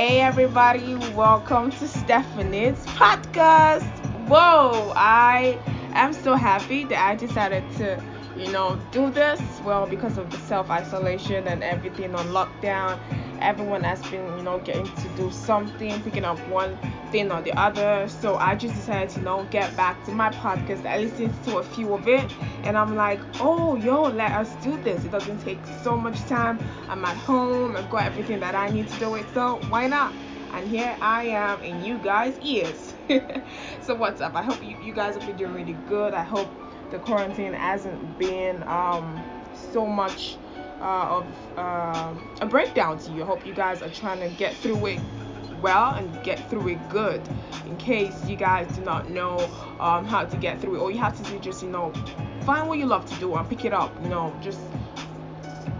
Hey everybody, welcome to Stephanie's podcast. Whoa, I am so happy that I decided to, you know, do this. Well, because of the self isolation and everything on lockdown, everyone has been, you know, getting to do something, picking up one thing or the other. So I just decided to, you know, get back to my podcast. I listened to a few of it and I'm like, oh, yo, let us do this. It doesn't take so much time. I'm at home, I've got everything that I need to do it. So why not? And here I am in you guys' ears. so what's up? I hope you, you guys have been doing really good. I hope the quarantine hasn't been um so much uh, of uh, a breakdown to you. I hope you guys are trying to get through it well and get through it good. In case you guys do not know um, how to get through it, all you have to do is just you know find what you love to do and pick it up. You know, just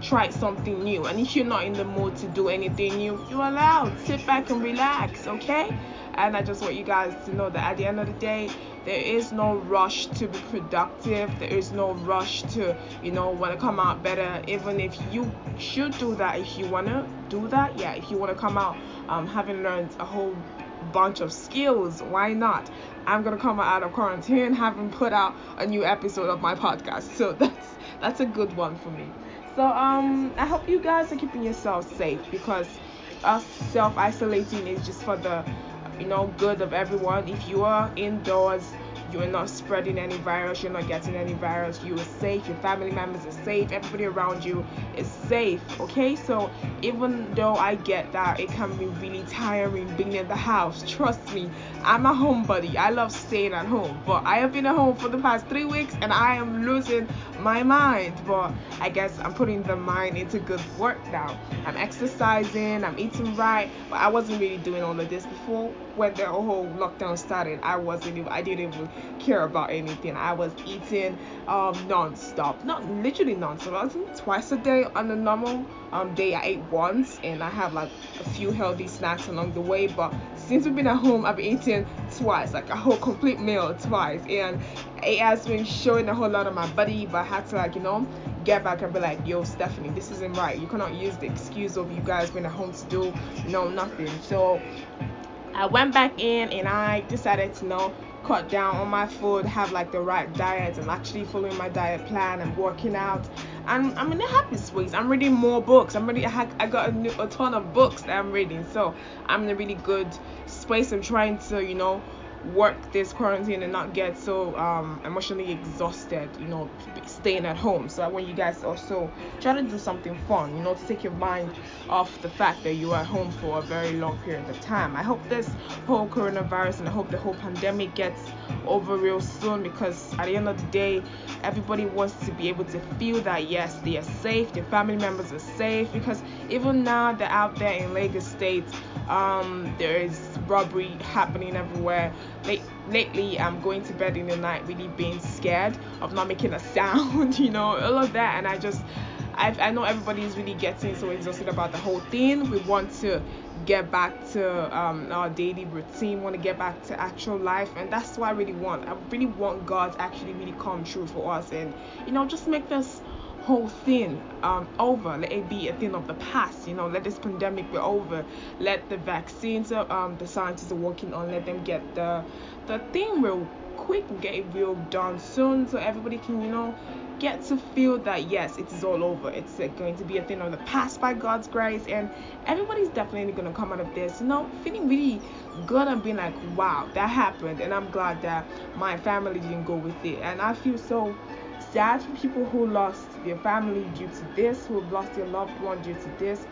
try something new. And if you're not in the mood to do anything new, you're allowed. Sit back and relax, okay? And I just want you guys to know that at the end of the day, there is no rush to be productive. There is no rush to, you know, want to come out better. Even if you should do that, if you want to do that, yeah, if you want to come out um, having learned a whole bunch of skills, why not? I'm gonna come out of quarantine having put out a new episode of my podcast. So that's that's a good one for me. So um I hope you guys are keeping yourselves safe because us self isolating is just for the you know good of everyone. If you are indoors you're not spreading any virus, you're not getting any virus, you are safe, your family members are safe, everybody around you is safe, okay? So even though I get that it can be really tiring being in the house, trust me, I'm a homebody. I love staying at home, but I have been at home for the past three weeks and I am losing my mind. But I guess I'm putting the mind into good work now. I'm exercising, I'm eating right, but I wasn't really doing all of this before when the whole lockdown started. I wasn't even, I didn't even care about anything. I was eating um non-stop, not literally non-stop. I was eating twice a day on a normal um day. I ate once and I have like a few healthy snacks along the way. But since we've been at home, I've been eating twice, like a whole complete meal twice, and it has been showing a whole lot of my body. But I had to like you know get back and be like, yo, Stephanie, this isn't right. You cannot use the excuse of you guys being at home to do no nothing. So I went back in and I decided to you know cut down on my food, have like the right diet. I'm actually following my diet plan. I'm working out. And I'm in a happy space. I'm reading more books. I'm ready. I, I got a, new, a ton of books that I'm reading. So I'm in a really good space. I'm trying to, you know, work this quarantine and not get so um, emotionally exhausted, you know, staying at home. So I want you guys also try to do something fun, you know, to take your mind off the fact that you are home for a very long period of time. I hope this whole coronavirus and I hope the whole pandemic gets over real soon because at the end of the day, everybody wants to be able to feel that yes, they are safe, their family members are safe because even now they're out there in Lagos State um, there is robbery happening everywhere. Late, lately, I'm going to bed in the night really being scared of not making a sound, you know, all of that. And I just, i I know everybody is really getting so exhausted about the whole thing. We want to get back to um, our daily routine, want to get back to actual life, and that's what I really want. I really want God to actually really come true for us and, you know, just make this whole thing um, over. Let it be a thing of the past. You know, let this pandemic be over. Let the vaccines, uh, um, the scientists are working on, let them get the the thing real quick get it real done soon, so everybody can, you know, get to feel that yes, it is all over. It's uh, going to be a thing of the past by God's grace, and everybody's definitely gonna come out of this, you know, feeling really good and being like, wow, that happened, and I'm glad that my family didn't go with it, and I feel so sad for people who lost their family due to this, who have lost their loved one due to this.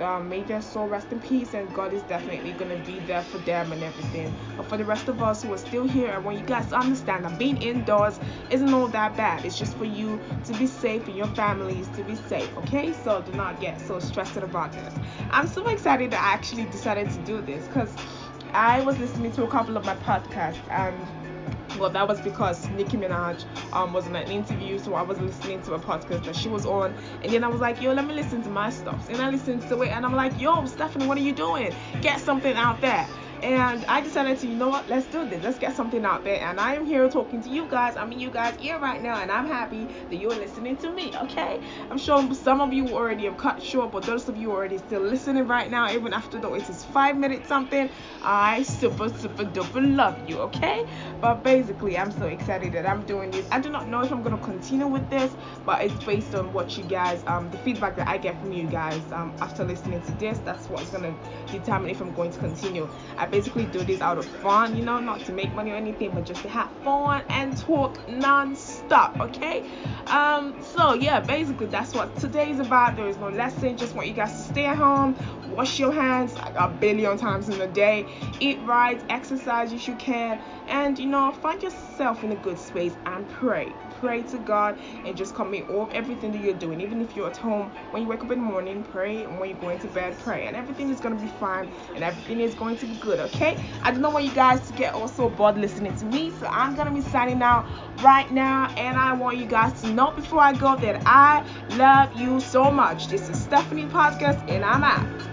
Um, may their soul rest in peace, and God is definitely going to be there for them and everything. But for the rest of us who are still here, I want you guys to understand that being indoors isn't all that bad. It's just for you to be safe and your families to be safe, okay? So do not get so stressed about this. I'm so excited that I actually decided to do this because I was listening to a couple of my podcasts and well, that was because Nicki Minaj um, was in an interview, so I was listening to a podcast that she was on, and then I was like, yo, let me listen to my stuff. And I listened to it, and I'm like, yo, Stephanie, what are you doing? Get something out there. And I decided to, you know what, let's do this. Let's get something out there. And I am here talking to you guys. I'm in you guys' ear right now, and I'm happy that you're listening to me. Okay? I'm sure some of you already have cut short, but those of you already still listening right now, even after though it is five minutes something, I super super duper love you. Okay? But basically, I'm so excited that I'm doing this. I do not know if I'm gonna continue with this, but it's based on what you guys, um, the feedback that I get from you guys, um, after listening to this. That's what's gonna determine if I'm going to continue. I basically do this out of fun, you know, not to make money or anything, but just to have fun and talk non-stop, okay? Um, so yeah, basically that's what today is about. There is no lesson, just want you guys to stay at home, wash your hands like a billion times in a day, eat right, exercise if you can, and you know, find yourself in a good space and pray. Pray to God and just commit all everything that you're doing. Even if you're at home, when you wake up in the morning, pray, and when you're going to bed, pray, and everything is gonna be fine and everything is going to be good. Okay? I don't want you guys to get also bored listening to me, so I'm gonna be signing out right now, and I want you guys to know before I go that I love you so much. This is Stephanie Podcast, and I'm out.